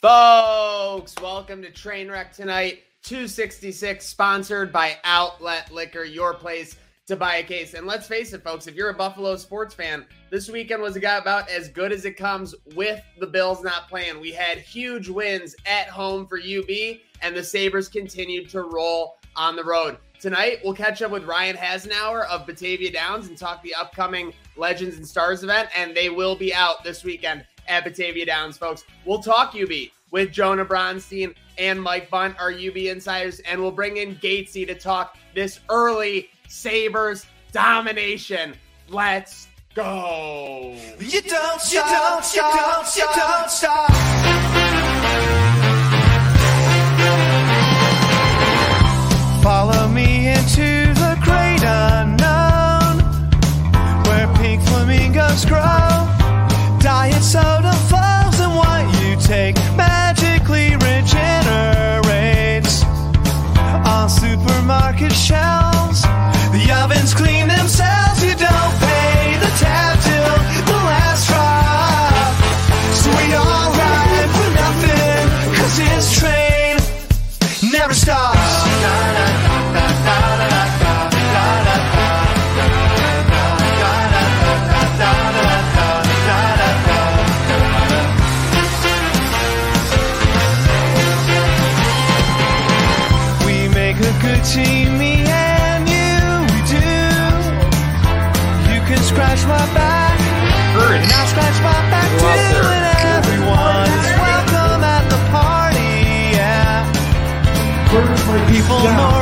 Folks, welcome to Trainwreck tonight. 266, sponsored by Outlet Liquor, your place to buy a case. And let's face it, folks, if you're a Buffalo sports fan, this weekend was about as good as it comes with the Bills not playing. We had huge wins at home for UB, and the Sabres continued to roll on the road. Tonight, we'll catch up with Ryan Hasenauer of Batavia Downs and talk the upcoming Legends and Stars event, and they will be out this weekend at Batavia Downs, folks. We'll talk UB with Jonah Bronstein and Mike Bunt, our UB insiders, and we'll bring in Gatesy to talk this early Sabres domination. Let's go. You don't stop, you don't stop, you don't stop. Follow me into the great unknown where pink flamingos grow. Supermarket shelves. Party, yeah. People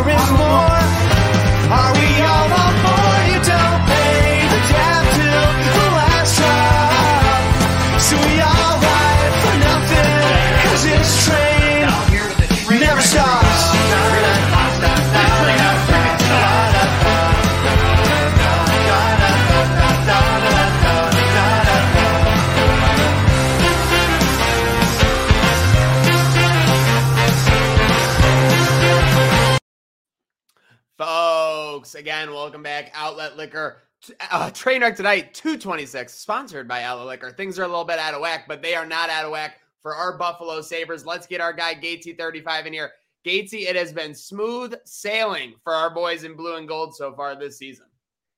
again, welcome back. Outlet Liquor. Uh, train wreck tonight, 226, sponsored by Outlet Liquor. Things are a little bit out of whack, but they are not out of whack for our Buffalo Sabres. Let's get our guy Gatesy35 in here. Gatesy, it has been smooth sailing for our boys in blue and gold so far this season.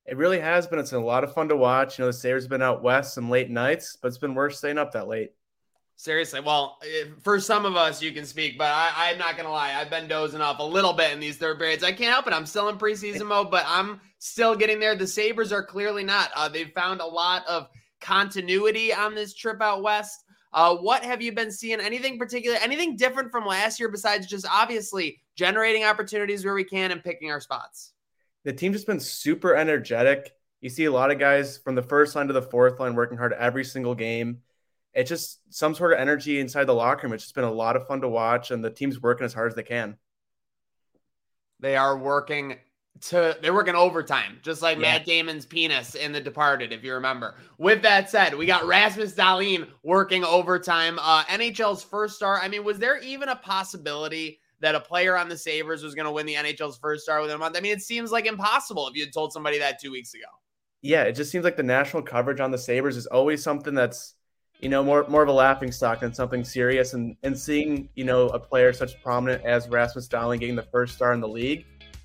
It really has been. It's been a lot of fun to watch. You know, the Sabres have been out west some late nights, but it's been worth staying up that late. Seriously, well, eh, for some of us, you can speak, but I, I'm not gonna lie. I've been dozing off a little bit in these third periods. I can't help it. I'm still in preseason mode, but I'm still getting there. The Sabres are clearly not. Uh, they've found a lot of continuity on this trip out west. Uh, what have you been seeing? Anything particular? Anything different from last year besides just obviously generating opportunities where we can and picking our spots? The team's just been super energetic. You see a lot of guys from the first line to the fourth line working hard every single game. It's just some sort of energy inside the locker room. It's just been a lot of fun to watch, and the team's working as hard as they can. They are working to they're working overtime, just like Yeah. Matt Damon's penis in The Departed, if you remember. With that said, we got Rasmus Dahlin working overtime. Uh, NHL's first star. I mean, was there even a possibility that a player on the Sabres was going to win the NHL's first star within a month? I mean, it seems like impossible if you had told somebody that two weeks ago. Yeah, it just seems like the national coverage on the Sabres is always something that's, you know, more more of a laughing stock than something serious. And and seeing, you know, a player such prominent as Rasmus Dahlin getting the first star in the league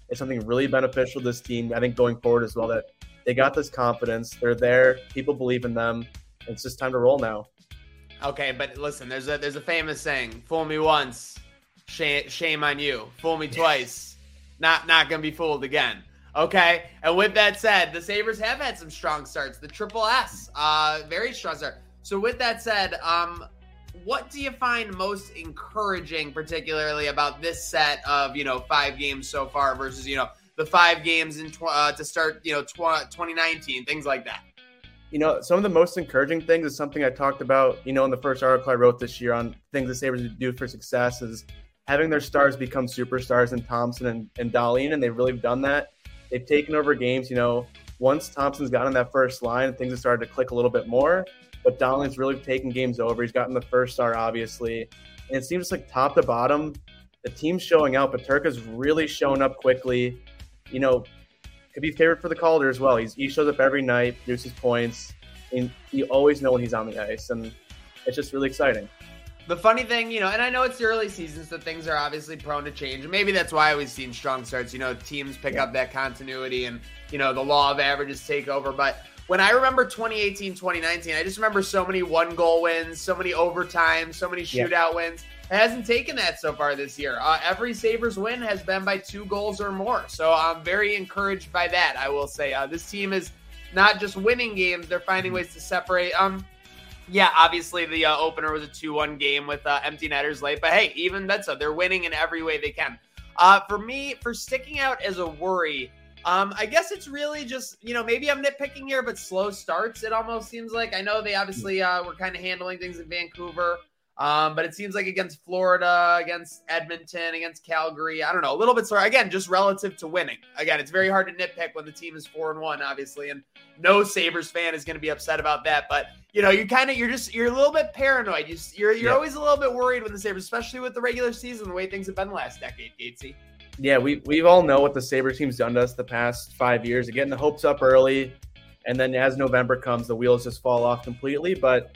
is something really beneficial to this team. I think going forward as well that they got this confidence. They're there. People believe in them. It's just time to roll now. Okay, but listen, there's a there's a famous saying: "Fool me once, shame, shame on you. Fool me twice, not not gonna be fooled again." Okay, and with that said, the Sabres have had some strong starts. The Triple S, uh, very strong start. So with that said, um, what do you find most encouraging, particularly about this set of you know five games so far versus you know the five games in tw- uh, to start you know tw- 2019, things like that. You know, some of the most encouraging things is something I talked about, you know, in the first article I wrote this year on things the Sabres do for success is having their stars become superstars in Thompson and, and Dahlin, and they've really done that. They've taken over games, you know, once Thompson's got on that first line, things have started to click a little bit more. But Dahlin's really taken games over. He's gotten the first star, obviously. And it seems like top to bottom, the team's showing out, but Turka's really shown up quickly. You know, could be favorite for the Calder as well. He's, he shows up every night, produces points, and you always know when he's on the ice, and it's just really exciting. The funny thing, you know, and I know it's the early season, so things are obviously prone to change. Maybe that's why we've seen strong starts. You know, teams pick up that continuity and, you know, the law of averages take over. But when I remember 2018, 2019, I just remember so many one goal wins, so many overtime, so many shootout yeah. wins. It hasn't taken that so far this year. Uh, every Sabres win has been by two goals or more. So I'm very encouraged by that, I will say. Uh, this team is not just winning games, they're finding mm-hmm. ways to separate. Um, yeah, obviously the uh, opener was a 2-1 game with uh, empty netters late, but hey, even that's so they're winning in every way they can. Uh, for me, for sticking out as a worry, um, I guess it's really just you know maybe I'm nitpicking here, but slow starts. It almost seems like I know they obviously uh, were kind of handling things in Vancouver. Um, but it seems like against Florida, against Edmonton, against Calgary, I don't know, a little bit slower. Again, just relative to winning. Again, it's very hard to nitpick when the team is four and one, obviously, and no Sabres fan is going to be upset about that. But you know, you kind of you're just you're a little bit paranoid. You, you're you're yeah. always a little bit worried when the Sabres, especially with the regular season, the way things have been the last decade, Gatesy. Yeah, we we all know what the Sabres team's done to us the past five years, getting the hopes up early, and then as November comes, the wheels just fall off completely. But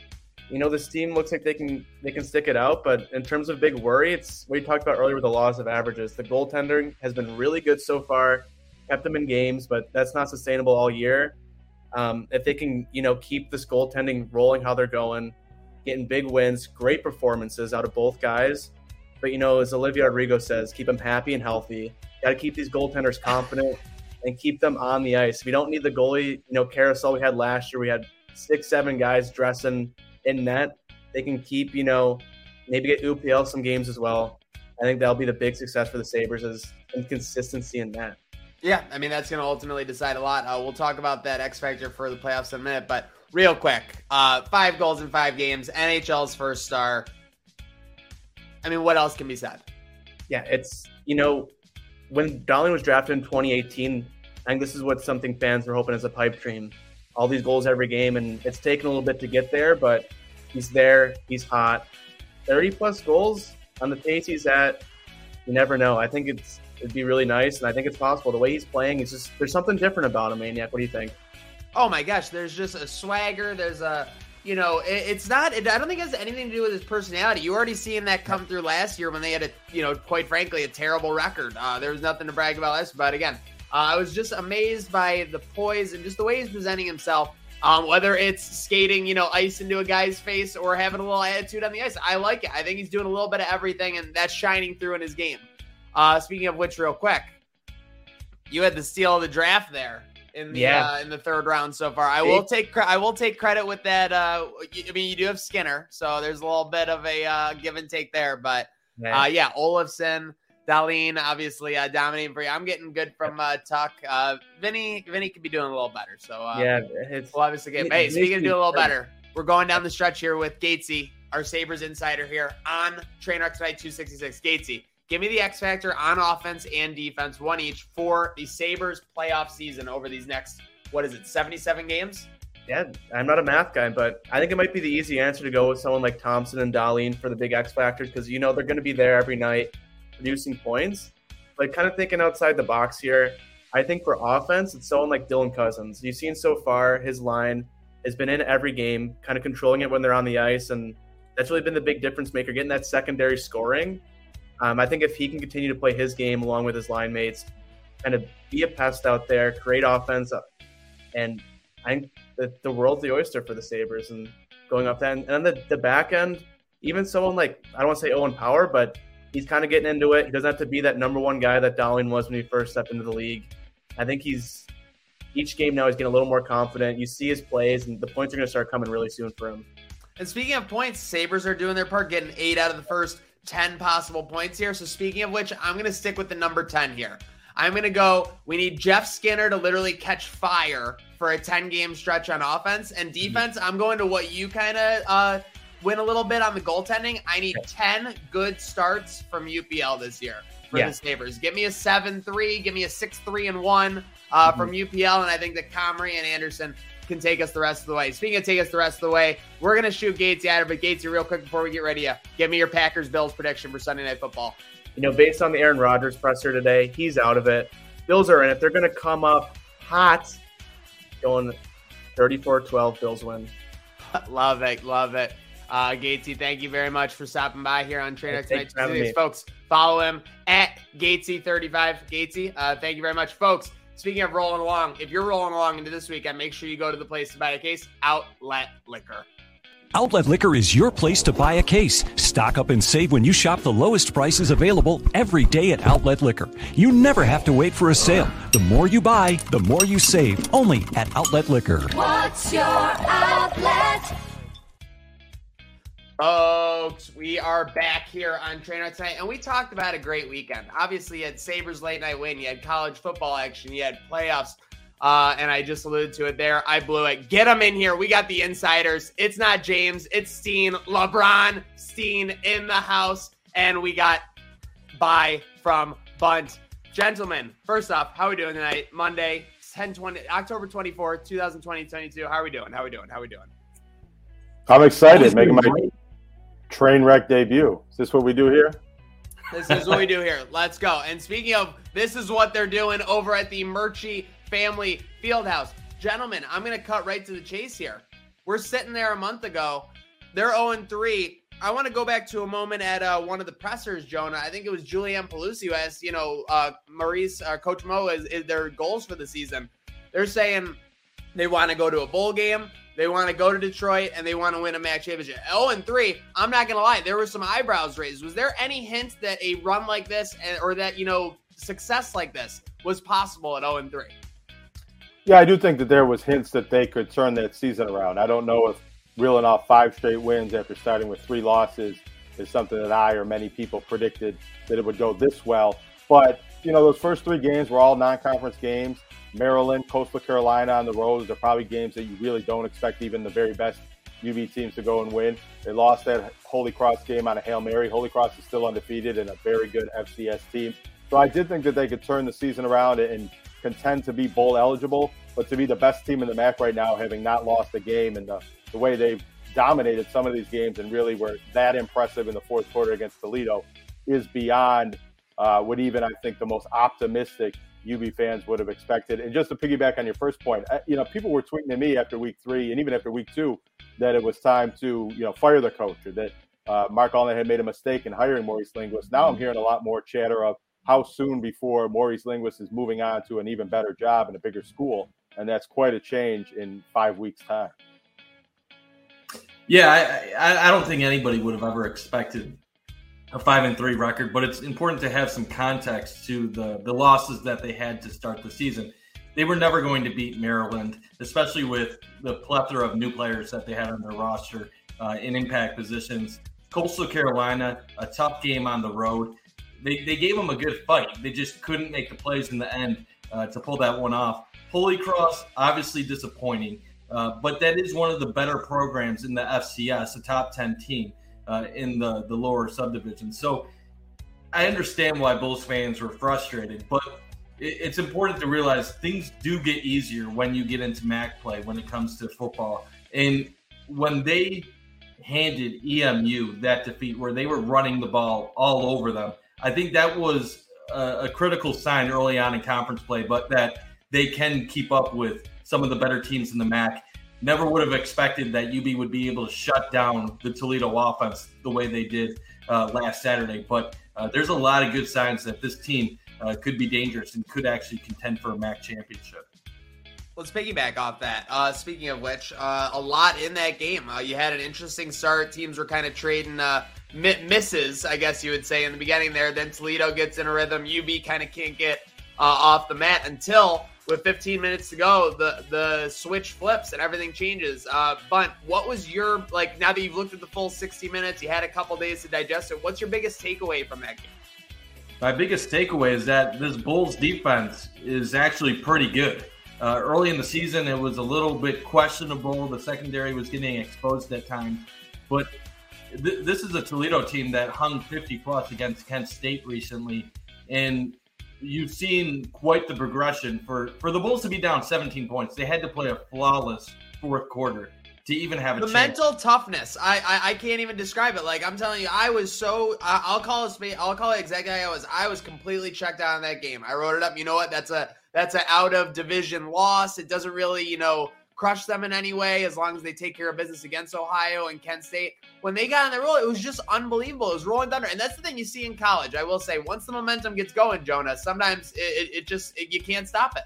you know, this team looks like they can they can stick it out. But in terms of big worry, it's what you talked about earlier with the loss of averages. The goaltending has been really good so far, kept them in games, but that's not sustainable all year. Um, if they can, you know, keep this goaltending rolling how they're going, getting big wins, great performances out of both guys. But you know, as Olivia Rodrigo says, keep them happy and healthy. Got to keep these goaltenders confident and keep them on the ice. We don't need the goalie, you know, carousel we had last year. We had six, seven guys dressing in net, they can keep, you know, maybe get UPL some games as well. I think that'll be the big success for the Sabres is inconsistency in that. Yeah, I mean that's going to ultimately decide a lot. Uh, we'll talk about that X factor for the playoffs in a minute, but real quick, uh, five goals in five games, NHL's first star. I mean, what else can be said? Yeah, it's you know when Dahlin was drafted in 2018. I think this is what something fans were hoping as a pipe dream. All these goals every game, and it's taken a little bit to get there, but He's there. He's hot. 30 plus goals on the pace he's at. You never know. I think it's it'd be really nice, and I think it's possible. The way he's playing is just there's something different about him, Maniac. What do you think? Oh my gosh, there's just a swagger. There's a you know, it, it's not. It, I don't think it has anything to do with his personality. You already seen that come through last year when they had a, you know, quite frankly, a terrible record. Uh, there was nothing to brag about last. But again, uh, I was just amazed by the poise and just the way he's presenting himself. Um, whether it's skating, you know, ice into a guy's face or having a little attitude on the ice, I like it. I think he's doing a little bit of everything, and that's shining through in his game. Uh, speaking of which, real quick, you had the steal of the draft there in the yeah. uh, in the third round so far. I will take I will take credit with that. Uh, I mean, you do have Skinner, so there's a little bit of a uh, give and take there, but uh, yeah, Olofsson. Dahlin, obviously uh, dominating for you. I'm getting good from uh, Tuch. Uh, Vinny, Vinny could be doing a little better. So uh, yeah, it's we'll obviously get. Hey, speaking of doing a little better, we're going down the stretch here with Gatesy, our Sabres insider here on Trainwreck tonight 266. Gatesy, give me the X factor on offense and defense, one each for the Sabres playoff season over these next what is it, 77 games? Yeah, I'm not a math guy, but I think it might be the easy answer to go with someone like Thompson and Dahlin for the big X factors because you know they're going to be there every night producing points. Like kind of thinking outside the box here, I think for offense, it's someone like Dylan Cozens. You've seen so far his line has been in every game, kind of controlling it when they're on the ice, and that's really been the big difference maker, getting that secondary scoring. Um, I think if he can continue to play his game along with his line mates, kind of be a pest out there, create offense, uh, and I think the, world's the oyster for the Sabres and going up that. And on the, the back end, even someone like, I don't want to say Owen Power, but he's kind of getting into it. He doesn't have to be that number one guy that Dahlin was when he first stepped into the league. I think he's each game now he's getting a little more confident. You see his plays, and the points are going to start coming really soon for him. And speaking of points, Sabres are doing their part, getting eight out of the first 10 possible points here. So, speaking of which, I'm going to stick with the number 10 here. I'm going to go, we need Jeff Skinner to literally catch fire for a 10 game stretch on offense and defense. I'm going to what you kind of uh, win a little bit on the goaltending. I need 10 good starts from UPL this year for yeah. the Sabres. Give me a 7 3, give me a 6 3 and 1 uh, mm-hmm. from UPL. And I think that Comrie and Anderson can take us the rest of the way. Speaking of take us the rest of the way, we're going to shoot Gates out of it. Gatesy, real quick before we get ready to give me your Packers Bills prediction for Sunday Night Football. You know, based on the Aaron Rodgers presser today, he's out of it. Bills are in it. They're going to come up hot, going 34 12. Bills win. love it. Love it. Uh, Gatesy, thank you very much for stopping by here on Tonight. for having. Folks, follow him at Gatesy35. Gatesy, uh, thank you very much, folks. Speaking of rolling along, if you're rolling along into this weekend, make sure you go to the place to buy a case, Outlet Liquor. Outlet Liquor is your place to buy a case. Stock up and save when you shop the lowest prices available every day at Outlet Liquor. You never have to wait for a sale. The more you buy, the more you save. Only at Outlet Liquor. What's your outlet? Folks, we are back here on Trainer tonight, and we talked about a great weekend. Obviously, you had Sabres late night win, you had college football action, you had playoffs, uh, and I just alluded to it there. I blew it. Get them in here. We got the insiders. It's not James, it's Steen, LeBron Steen in the house, and we got bye from Bunt. Gentlemen, first off, how are we doing tonight? Monday, 10 20, October 24th, 2020 22. How are we doing? How are we doing? How are we doing? I'm excited making my train wreck debut. Is this what we do here? This is what we do here. Let's go. And speaking of, this is what they're doing over at the Murchie Family Fieldhouse. Gentlemen, I'm going to cut right to the chase here. We're sitting there a month ago. They're 0 3. I want to go back to a moment at uh, one of the pressers, Jonah. I think it was Julianne Pelusi who asked, you know, uh, Maurice, uh, Coach Mo, is, is their goals for the season. They're saying they want to go to a bowl game. They want to go to Detroit and they want to win a MAC championship. 0 and 3. I'm not going to lie. There were some eyebrows raised. Was there any hint that a run like this and, or that, you know, success like this was possible at 0 and 3? Yeah, I do think that there was hints that they could turn that season around. I don't know if reeling off five straight wins after starting with three losses is something that I or many people predicted that it would go this well. But, you know, those first three games were all non-conference games. Maryland, Coastal Carolina on the road. They're probably games that you really don't expect even the very best UB teams to go and win. They lost that Holy Cross game on a Hail Mary. Holy Cross is still undefeated and a very good FCS team. So I did think that they could turn the season around and contend to be bowl eligible, but to be the best team in the MAC right now, having not lost a game and the, the way they've dominated some of these games and really were that impressive in the fourth quarter against Toledo is beyond uh, what even I think the most optimistic UB fans would have expected. And just to piggyback on your first point, you know, people were tweeting at me after week three and even after week two that it was time to, you know, fire the coach or that uh, Mark Alnutt had made a mistake in hiring Maurice Linguist. Now I'm hearing a lot more chatter of how soon before Maurice Linguist is moving on to an even better job in a bigger school. And that's quite a change in five weeks' time. Yeah, I, I, I don't think anybody would have ever expected a five and three record, but it's important to have some context to the the losses that they had to start the season. They were never going to beat Maryland, especially with the plethora of new players that they had on their roster uh, in impact positions. Coastal Carolina, a tough game on the road. They, they gave them a good fight. They just couldn't make the plays in the end uh, to pull that one off. Holy Cross, obviously disappointing, uh, but that is one of the better programs in the FCS, a top 10 team uh, in the, the lower subdivision. So I understand why Bulls fans were frustrated, but it, it's important to realize things do get easier when you get into MAC play when it comes to football. And when they handed EMU that defeat where they were running the ball all over them, I think that was a, a critical sign early on in conference play, but that they can keep up with some of the better teams in the MAC never would have expected that UB would be able to shut down the Toledo offense the way they did uh, last Saturday. But uh, there's a lot of good signs that this team uh, could be dangerous and could actually contend for a MAC championship. Let's piggyback off that. Uh, speaking of which, uh, a lot in that game. Uh, you had an interesting start. Teams were kind of trading uh, mi- misses, I guess you would say, in the beginning there. Then Toledo gets in a rhythm. UB kind of can't get uh, off the mat until with 15 minutes to go, the the switch flips and everything changes. Uh, Bunt, what was your like? Now that you've looked at the full 60 minutes, you had a couple days to digest it. What's your biggest takeaway from that game? My biggest takeaway is that this Bulls defense is actually pretty good. Uh, early in the season, it was a little bit questionable. The secondary was getting exposed at times, but th- this is a Toledo team that hung 50 plus against Kent State recently, and you've seen quite the progression for for the Bulls to be down 17 points. They had to play a flawless fourth quarter to even have a the chance. mental toughness. I, I I can't even describe it. Like I'm telling you, I was so I, I'll call it I'll call it exactly how I was. I was completely checked out in that game. I wrote it up. You know what? That's a that's an out of division loss. It doesn't really you know crush them in any way as long as they take care of business against Ohio and Kent State. When they got on the roll, it was just unbelievable. It was rolling thunder, and that's the thing you see in college. I will say, once the momentum gets going, Jonah, sometimes it, it, it just it, you can't stop it.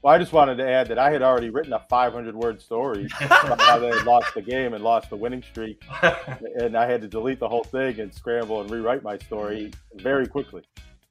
Well, I just wanted to add that I had already written a 500 word story about how they had lost the game and lost the winning streak, and I had to delete the whole thing and scramble and rewrite my story very quickly.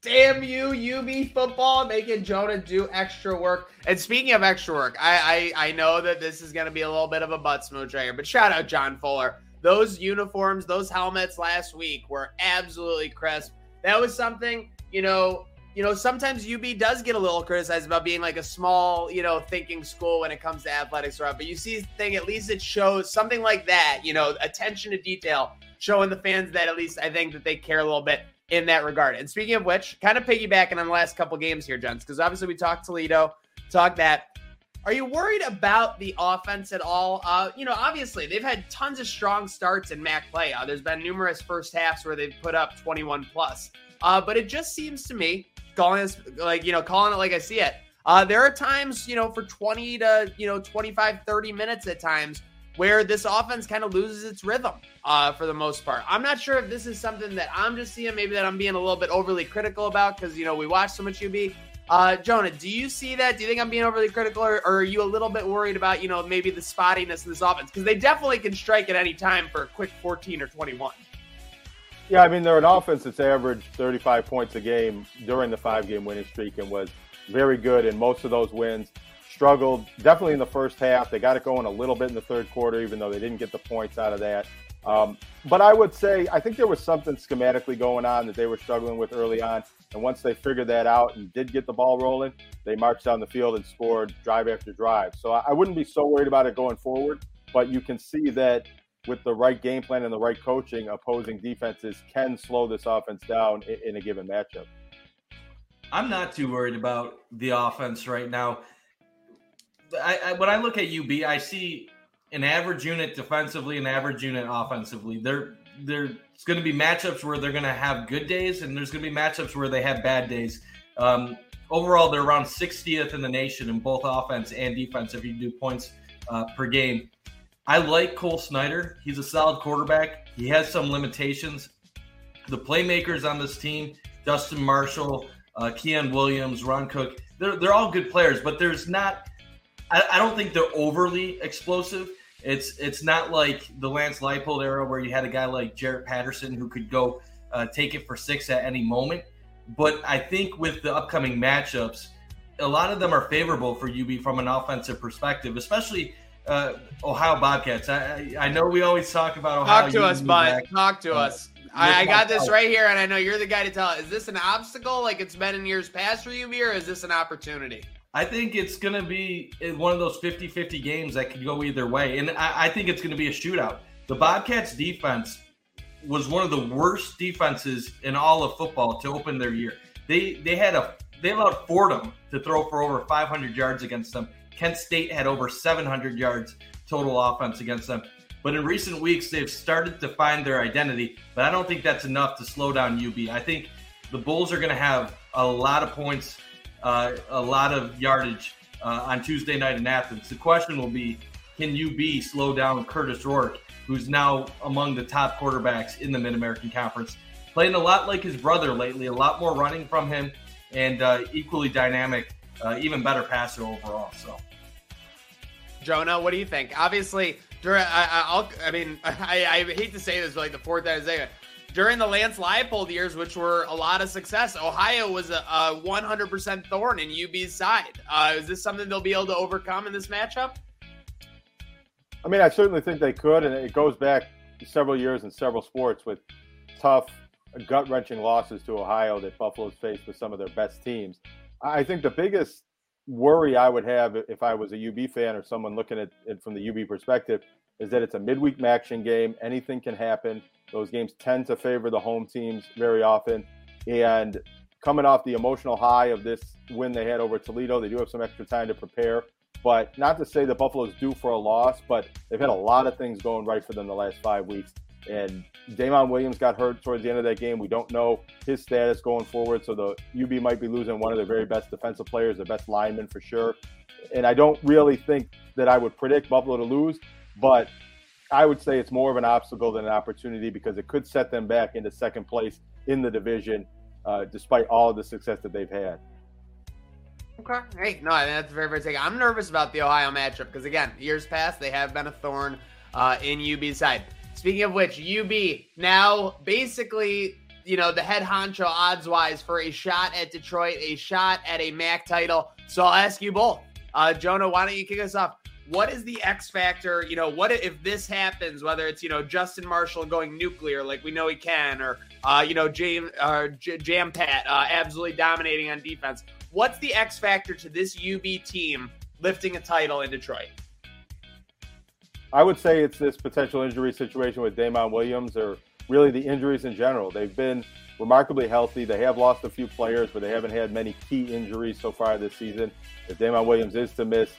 Damn you, UB football, making Jonah do extra work. And speaking of extra work, I I, I know that this is going to be a little bit of a butt smooch right here, but shout out John Fuller. Those uniforms, those helmets last week were absolutely crisp. That was something, you know, you know, sometimes UB does get a little criticized about being like a small, you know, thinking school when it comes to athletics, right? But you see, thing at least it shows something like that, you know, attention to detail, showing the fans that at least I think that they care a little bit in that regard. And speaking of which, kind of piggybacking on the last couple games here, gents, because obviously we talked Toledo, talked that. Are you worried about the offense at all? Uh, you know, obviously they've had tons of strong starts in MAC play. Uh, there's been numerous first halves where they've put up 21 plus. Uh, but it just seems to me, calling this like you know, calling it like I see it. Uh, there are times, you know, for 20 to you know 25, 30 minutes at times where this offense kind of loses its rhythm uh, for the most part. I'm not sure if this is something that I'm just seeing, maybe that I'm being a little bit overly critical about because, you know, we watch so much UB. Uh, Jonah, do you see that? Do you think I'm being overly critical or, or are you a little bit worried about, you know, maybe the spottiness of this offense? Because they definitely can strike at any time for a quick 14 or 21. Yeah, I mean, they're an offense that's averaged 35 points a game during the five game winning streak and was very good in most of those wins struggled definitely in the first half. They got it going a little bit in the third quarter, even though they didn't get the points out of that. Um, but I would say I think there was something schematically going on that they were struggling with early on. And once they figured that out and did get the ball rolling, they marched down the field and scored drive after drive. So I wouldn't be so worried about it going forward. But you can see that with the right game plan and the right coaching, opposing defenses can slow this offense down in, a given matchup. I'm not too worried about the offense right now. I, I, when I look at UB, I see an average unit defensively, an average unit offensively. There, there's going to be matchups where they're going to have good days, and there's going to be matchups where they have bad days. Um, overall, they're around 60th in the nation in both offense and defense if you do points uh, per game. I like Cole Snyder. He's a solid quarterback. He has some limitations. The playmakers on this team, Justin Marshall, uh, Quian Williams, Ron Cook, they're, they're all good players, but there's not I, I don't think they're overly explosive. It's it's not like the Lance Leipold era where you had a guy like Jaret Patterson who could go uh, take it for six at any moment. But I think with the upcoming matchups, a lot of them are favorable for UB from an offensive perspective, especially uh, Ohio Bobcats. I, I know we always talk about Ohio. Talk to us, bud. Talk to uh, us. I, I, got this right here, and I know you're the guy to tell. Is this an obstacle like it's been in years past for UB, or is this an opportunity? I think it's going to be one of those 50 50 games that could go either way. And I, I think it's going to be a shootout. The Bobcats defense was one of the worst defenses in all of football to open their year. They they had a they allowed Fordham to throw for over 500 yards against them. Kent State had over 700 yards total offense against them. But in recent weeks, they've started to find their identity. But I don't think that's enough to slow down UB. I think the Bulls are going to have a lot of points uh, a lot of yardage uh, on Tuesday night in Athens. The question will be can UB slow down Kurtis Rourke, who's now among the top quarterbacks in the Mid American Conference? Playing a lot like his brother lately, a lot more running from him, and uh, equally dynamic, uh, even better passer overall. So, Jonah, what do you think? Obviously, I, will I mean, I, I, hate to say this, but like the fourth Isaiah, during the Lance Leipold years, which were a lot of success, Ohio was a, a 100% thorn in UB's side. Uh, is this something they'll be able to overcome in this matchup? I mean, I certainly think they could, and it goes back several years in several sports with tough, gut wrenching losses to Ohio that Buffalo's faced with some of their best teams. I think the biggest worry I would have if I was a UB fan or someone looking at it from the UB perspective is that it's a midweek action game. Anything can happen. Those games tend to favor the home teams very often. And coming off the emotional high of this win they had over Toledo, they do have some extra time to prepare. But not to say the Buffalo's due for a loss, but they've had a lot of things going right for them the last five weeks. And Damon Williams got hurt towards the end of that game. We don't know his status going forward. So the UB might be losing one of their very best defensive players, the best lineman for sure. And I don't really think that I would predict Buffalo to lose, but I would say it's more of an obstacle than an opportunity because it could set them back into second place in the division, uh, despite all of the success that they've had. Okay. Hey, no, I think that's very, very take. I'm nervous about the Ohio matchup because, again, years past, they have been a thorn uh, in UB's side. Speaking of which, UB now basically, you know, the head honcho odds wise for a shot at Detroit, a shot at a MAC title. So I'll ask you both. Uh, Jonah, why don't you kick us off? What is the X factor? You know, what if this happens? Whether it's you know Justin Marshall going nuclear like we know he can, or uh, you know Jam uh, J- Jam Pat uh, absolutely dominating on defense. What's the X factor to this UB team lifting a title in Detroit? I would say it's this potential injury situation with Damon Williams, or really the injuries in general. They've been remarkably healthy. They have lost a few players, but they haven't had many key injuries so far this season. If Damon Williams is to miss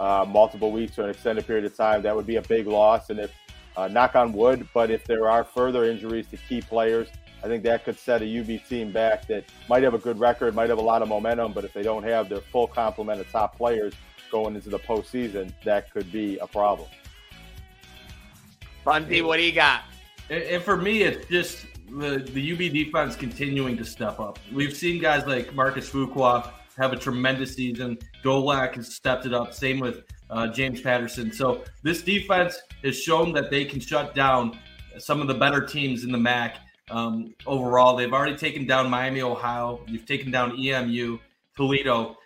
uh, multiple weeks or an extended period of time, that would be a big loss. And if, uh, knock on wood, but if there are further injuries to key players, I think that could set a UB team back that might have a good record, might have a lot of momentum, but if they don't have their full complement of top players going into the postseason, that could be a problem. Bunty, what do you got? And for me, it's just the, the UB defense continuing to step up. We've seen guys like Marcus Fuqua have a tremendous season. Dolac has stepped it up. Same with uh, James Patterson. So this defense has shown that they can shut down some of the better teams in the MAC. Um, overall, they've already taken down Miami, Ohio. You've taken down EMU, Toledo.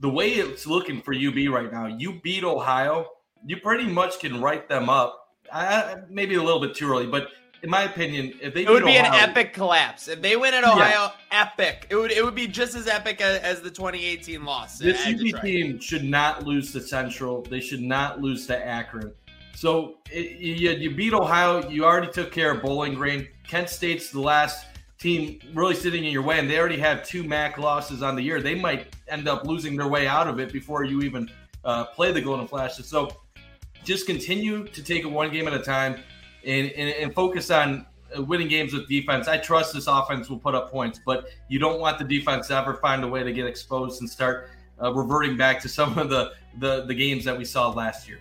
The way it's looking for UB right now, you beat Ohio, you pretty much can write them up I, maybe a little bit too early, but in my opinion, if they it would be Ohio, an epic collapse if they win at Ohio. Yeah. Epic. It would it would be just as epic as, as the 2018 loss. This UB team should not lose to Central. They should not lose to Akron. So it, you, you beat Ohio. You already took care of Bowling Green. Kent State's the last team really sitting in your way, and they already have two MAC losses on the year. They might end up losing their way out of it before you even uh, play the Golden Flashes. So just continue to take it one game at a time and, and, and focus on uh, winning games with defense. I trust this offense will put up points, but you don't want the defense to ever find a way to get exposed and start uh, reverting back to some of the, the, the games that we saw last year.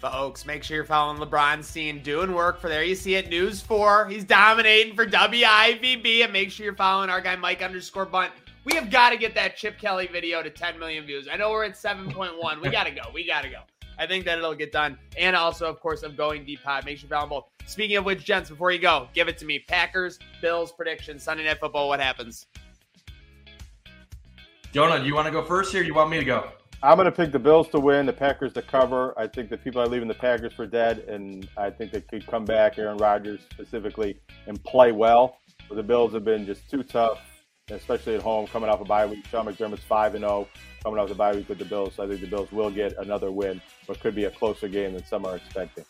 Folks, make sure you're following LeBron Steen doing work for there. You see it, News 4. He's dominating for WIVB. And make sure you're following our guy, Mike underscore Bunt. We have got to get that Chip Kelly video to 10 million views. I know we're at 7.1. We got to go. We got to go. I think that it'll get done. And also, of course, I'm going deep pod. Make sure you follow both. Speaking of which, gents, before you go, give it to me. Packers, Bills prediction, Sunday Night Football. What happens? Jonah, do you want to go first here? you want me to go? I'm going to pick the Bills to win, the Packers to cover. I think the people are leaving the Packers for dead, and I think they could come back, Aaron Rodgers specifically, and play well. But the Bills have been just too tough, especially at home, coming off a bye week. Sean McDermott's 5 and 0 coming off the bye week with the Bills. So I think the Bills will get another win, but could be a closer game than some are expecting.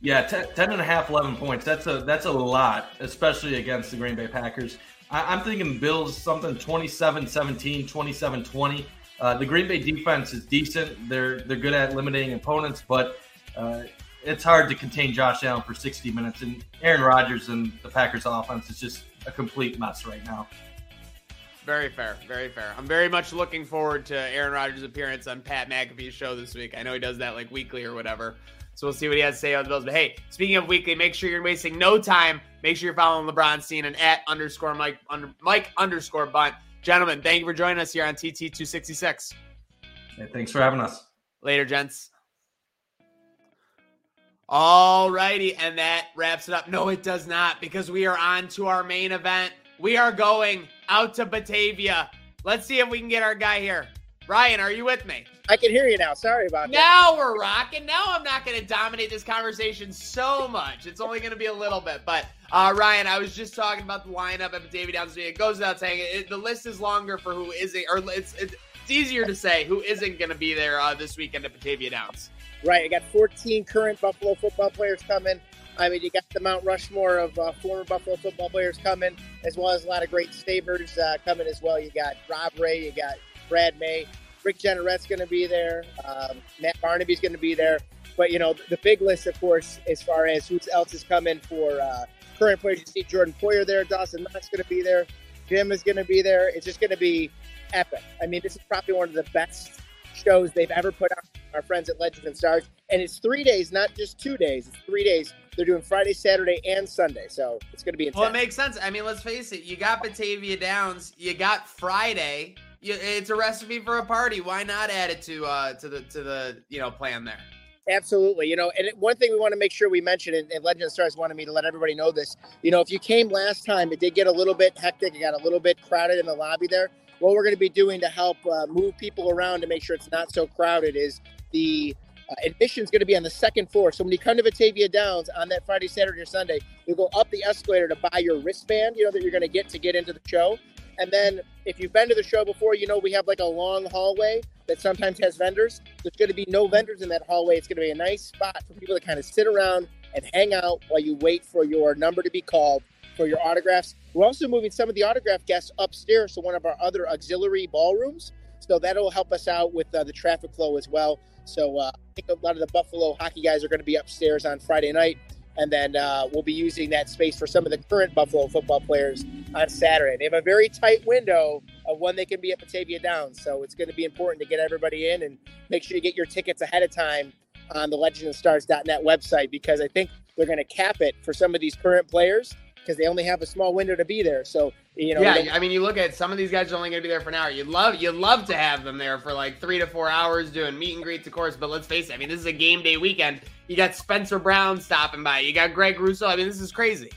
Yeah, 10, 10 and a half, 11 points. That's a that's a lot, especially against the Green Bay Packers. I, am thinking Bills something 27-17, 27-20. Uh, the Green Bay defense is decent. They're they're good at limiting opponents, but uh, it's hard to contain Josh Allen for 60 minutes. And Aaron Rodgers and the Packers offense is just a complete mess right now. Very fair, very fair. I'm very much looking forward to Aaron Rodgers' appearance on Pat McAfee's show this week. I know he does that like weekly or whatever. So we'll see what he has to say on the Bills. But hey, speaking of weekly, make sure you're wasting no time. Make sure you're following LeBron Steen and at underscore Mike under Mike underscore Bunt. Gentlemen, thank you for joining us here on TT 266. Hey, thanks for having us. Later, gents. All righty, and that wraps it up. No, it does not, because we are on to our main event. We are going out to Batavia. Let's see if we can get our guy here. Ryan, are you with me? I can hear you now. Sorry about that. Now we're rocking. Now I'm not going to dominate this conversation so much. It's only going to be a little bit. But uh, Ryan, I was just talking about the lineup at Batavia Downs. It goes without saying it, the list is longer for who isn't, or it's, it's, it's easier to say who isn't going to be there uh, this weekend at Batavia Downs. Right. I got 14 current Buffalo football players coming. I mean, you got the Mount Rushmore of uh, former Buffalo football players coming, as well as a lot of great stavers uh, coming as well. You got Rob Ray, you got Brad May, Rick Jeanneret's going to be there, um, Matt Barnaby's going to be there. But you know, the big list, of course, as far as who else is coming for uh, current players. You see Jordan Poyer there, Dawson Knox going to be there, Jim is going to be there. It's just going to be epic. I mean, this is probably one of the best shows they've ever put out. Our friends at Legends and Stars, and it's three days, not just two days. It's three days. They're doing Friday, Saturday, and Sunday, so it's going to be intense. Well, it makes sense. I mean, let's face it. You got Batavia Downs. You got Friday. You, it's a recipe for a party. Why not add it to uh to the to the you know plan there? Absolutely. You know, and one thing we want to make sure we mention, and, and Legends and Stars wanted me to let everybody know this. You know, if you came last time, it did get a little bit hectic. It got a little bit crowded in the lobby there. What we're going to be doing to help uh, move people around to make sure it's not so crowded is the uh, admission is going to be on the second floor. So when you come to Batavia Downs on that Friday, Saturday, or Sunday, you'll go up the escalator to buy your wristband, you know, that you're going to get to get into the show. And then if you've been to the show before, you know we have like a long hallway that sometimes has vendors. There's going to be no vendors in that hallway. It's going to be a nice spot for people to kind of sit around and hang out while you wait for your number to be called for your autographs. We're also moving some of the autograph guests upstairs to one of our other auxiliary ballrooms. So that'll help us out with uh, the traffic flow as well. So uh, I think a lot of the Buffalo hockey guys are going to be upstairs on Friday night. And then uh, we'll be using that space for some of the current Buffalo football players on Saturday. They have a very tight window of when they can be at Batavia Downs. So it's going to be important to get everybody in and make sure you get your tickets ahead of time on the legendsandstars.net website because I think they're going to cap it for some of these current players because they only have a small window to be there. So you know, yeah. I mean, you look at some of these guys are only going to be there for an hour. You'd love, you'd love to have them there for like three to four hours doing meet and greets, of course. But let's face it. I mean, this is a game day weekend. You got Spencer Brown stopping by. You got Greg Rousseau. I mean, this is crazy.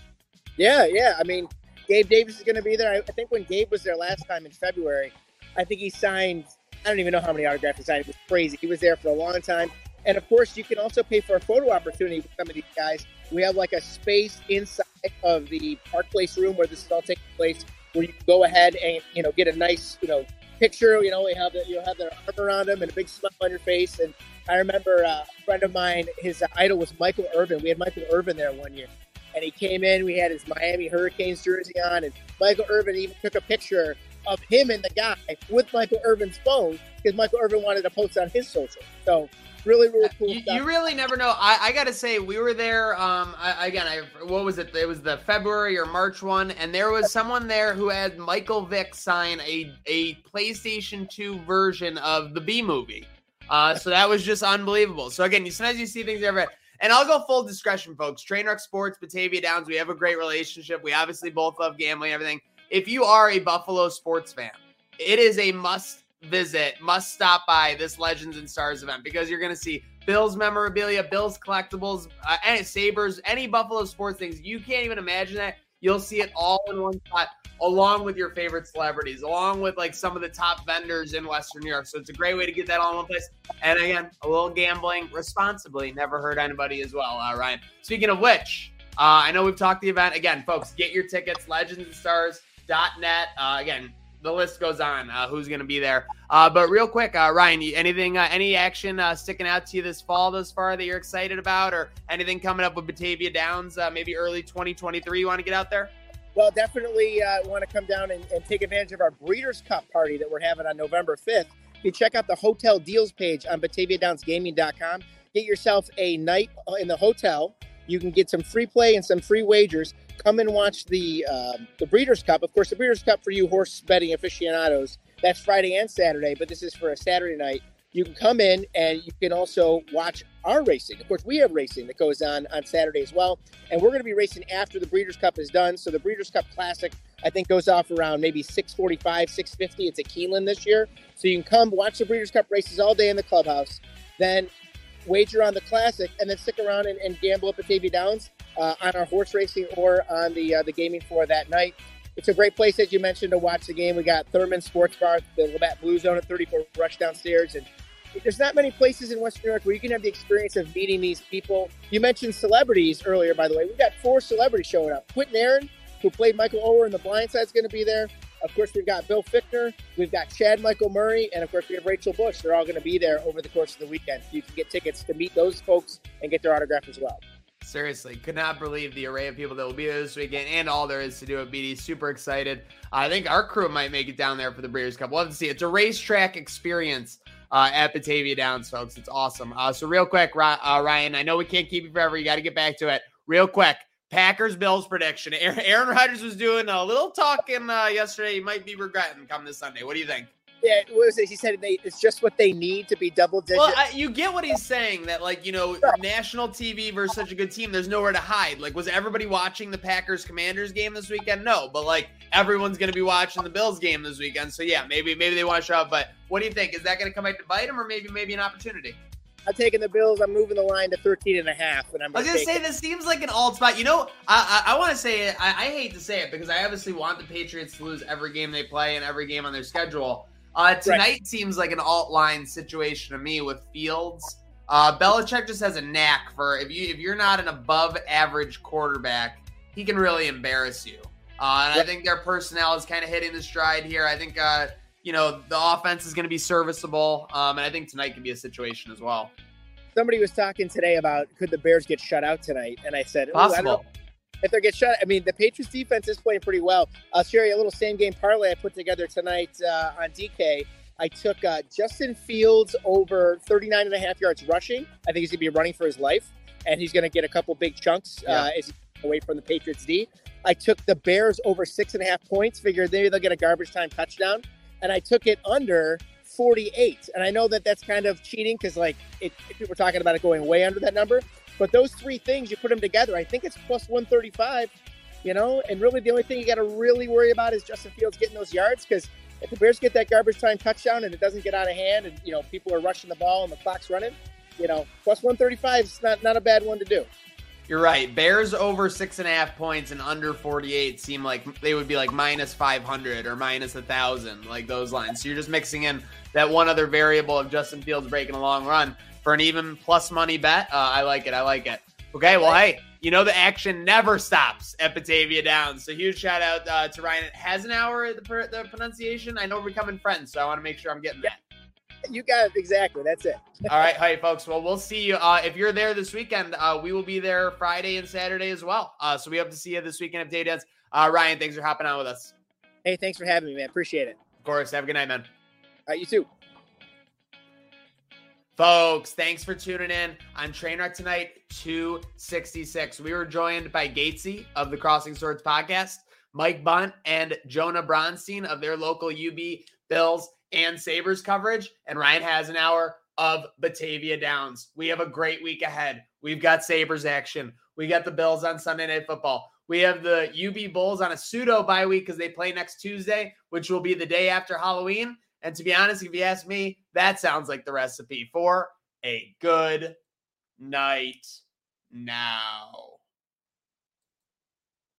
Yeah, yeah. I mean, Gabe Davis is going to be there. I, I think when Gabe was there last time in February, I think he signed. I don't even know how many autographs he signed. It was crazy. He was there for a long time. And of course, you can also pay for a photo opportunity with some of these guys. We have like a space inside of the Park Place room where this is all taking place, where you go ahead and you know get a nice you know picture. You know, you have the, you have their arm around them and a big smile on your face. And I remember uh, a friend of mine, his idol was Michael Irvin. We had Michael Irvin there one year, and he came in. We had his Miami Hurricanes jersey on, and Michael Irvin even took a picture of him and the guy with Michael Irvin's phone because Michael Irvin wanted to post on his social. So really really cool you, you, really never know I, I, gotta say we were there um I, again i what was it it was the february or march one and there was someone there who had michael vick sign a a playstation 2 version of the b movie uh so that was just unbelievable so again you sometimes you see things everywhere. and I'll go full discretion, folks. Trainwreck Sports, Batavia Downs, we have a great relationship. We obviously both love gambling and everything. If you are a Buffalo sports fan, it is a must visit, must stop by this Legends and Stars event because you're going to see Bills memorabilia, Bills collectibles, uh, any Sabres, any Buffalo sports things. You can't even imagine that. You'll see it all in one spot, along with your favorite celebrities, along with like some of the top vendors in Western New York. So it's a great way to get that all in one place. And again, a little gambling responsibly never hurt anybody as well. Uh, Ryan. Speaking of which, uh, I know we've talked the event again, folks. Get your tickets, legendsandstars.net. Uh, again, the list goes on. Uh, who's going to be there? Uh, but real quick, uh, Ryan, anything, uh, any action uh, sticking out to you this fall thus far that you're excited about, or anything coming up with Batavia Downs, uh, maybe early 2023? You want to get out there? Well, definitely want to come down and, and, take advantage of our Breeders' Cup party that we're having on November 5th. You check out the hotel deals page on BataviaDownsGaming.com. Get yourself a night in the hotel. You can get some free play and some free wagers come and watch the uh, the Breeders' Cup. Of course, the Breeders' Cup for you horse betting aficionados. That's Friday and Saturday, but this is for a Saturday night. You can come in and you can also watch our racing. Of course, we have racing that goes on on Saturday as well, and we're going to be racing after the Breeders' Cup is done. So the Breeders' Cup Classic, I think, goes off around maybe 6:45, 6:50. It's at Keeneland this year, so you can come watch the Breeders' Cup races all day in the clubhouse. Then wager on the Classic, and then stick around and, and gamble up at Batavia Downs uh, on our horse racing or on the uh, the gaming floor that night. It's a great place, as you mentioned, to watch the game. We got Thurman Sports Bar, the Labatt Blue Zone at 34 Rush downstairs, and there's not many places in Western New York where you can have the experience of meeting these people. You mentioned celebrities earlier, by the way. We've got four celebrities showing up. Quentin Aaron, who played Michael Oher in The Blind Side, is going to be there. Of course, we've got Bill Fichtner, we've got Chad Michael Murray, and of course, we have Rachel Bush. They're all going to be there over the course of the weekend. You can get tickets to meet those folks and get their autograph as well. Seriously, could not believe the array of people that will be there this weekend and all there is to do at BD. Super excited. I think our crew might make it down there for the Breeders' Cup. We'll have to see. It's a racetrack experience uh, at Batavia Downs, folks. It's awesome. Uh, so, real quick, uh, Ryan, I know we can't keep you forever. You got to get back to it. Real quick, Packers Bills prediction. Aaron Rodgers was doing a little talking uh, yesterday. He might be regretting come this Sunday. What do you think? Yeah, what was it? He said they, it's just what they need to be double digit. Well, I, you get what he's saying that like you know national TV versus such a good team. There's nowhere to hide. Like, was everybody watching the Packers Commanders game this weekend? No, but like everyone's going to be watching the Bills game this weekend. So yeah, maybe maybe they want to show up. But what do you think? Is that going to come back to bite them, or maybe maybe an opportunity? I'm taking the Bills. I'm moving the line to 13 and a half. And I'm I was going to say, it. this seems like an alt spot. You know, I, I, I want to say it. I, I, hate to say it because I obviously want the Patriots to lose every game they play and every game on their schedule. Uh, tonight right. seems like an alt line situation to me with Fields. Uh, Belichick just has a knack for if you if you're not an above average quarterback, he can really embarrass you. Uh, and yep. I think their personnel is kind of hitting the stride here. I think uh, you know the offense is going to be serviceable, um, and I think tonight can be a situation as well. Somebody was talking today about could the Bears get shut out tonight, and I said possible. I if they get shut, I mean, the Patriots defense is playing pretty well. I'll share you a little same game parlay I put together tonight uh, on DK. I took uh, Justin Fields over 39 and a half yards rushing. I think he's going to be running for his life, and he's going to get a couple big chunks uh, yeah. away from the Patriots D. I took the Bears over six and a half points, figured maybe they'll get a garbage time touchdown, and I took it under 48. And I know that that's kind of cheating because, like, it, people were talking about it going way under that number. But those three things, you put them together, I think it's plus 135, you know? And really, the only thing you got to really worry about is Justin Fields getting those yards because if the Bears get that garbage time touchdown and it doesn't get out of hand and, you know, people are rushing the ball and the clock's running, you know, plus 135 is not, not a bad one to do. You're right. Bears over six and a half points and under 48 seem like they would be like minus 500 or minus a thousand, like those lines. So you're just mixing in that one other variable of Justin Fields breaking a long run for an even plus money bet. Uh, I like it. I like it. Okay, well, hey, you know the action never stops at Batavia Downs. So huge shout out uh, to Ryan Hassenauer, the, the pronunciation. I know we're becoming friends, so I want to make sure I'm getting that. You got it exactly. That's it. All right, hey folks. Well, we'll see you. Uh, if you're there this weekend, uh, we will be there Friday and Saturday as well. Uh, so we hope to see you this weekend at Batavia Downs. Uh, Ryan, thanks for hopping on with us. Hey, thanks for having me, man. Appreciate it. Of course. Have a good night, man. All right, you too. Folks, thanks for tuning in on Trainwreck tonight, 266. We were joined by Gatesy of the Crossing Swords podcast, Mike Bunt and Jonah Bronstein of their local UB Bills and Sabres coverage, and Ryan Hassenauer of Batavia Downs. We have a great week ahead. We've got Sabres action. We got the Bills on Sunday Night Football. We have the UB Bulls on a pseudo bye week because they play next Tuesday, which will be the day after Halloween. And to be honest, if you ask me, that sounds like the recipe for a good night now.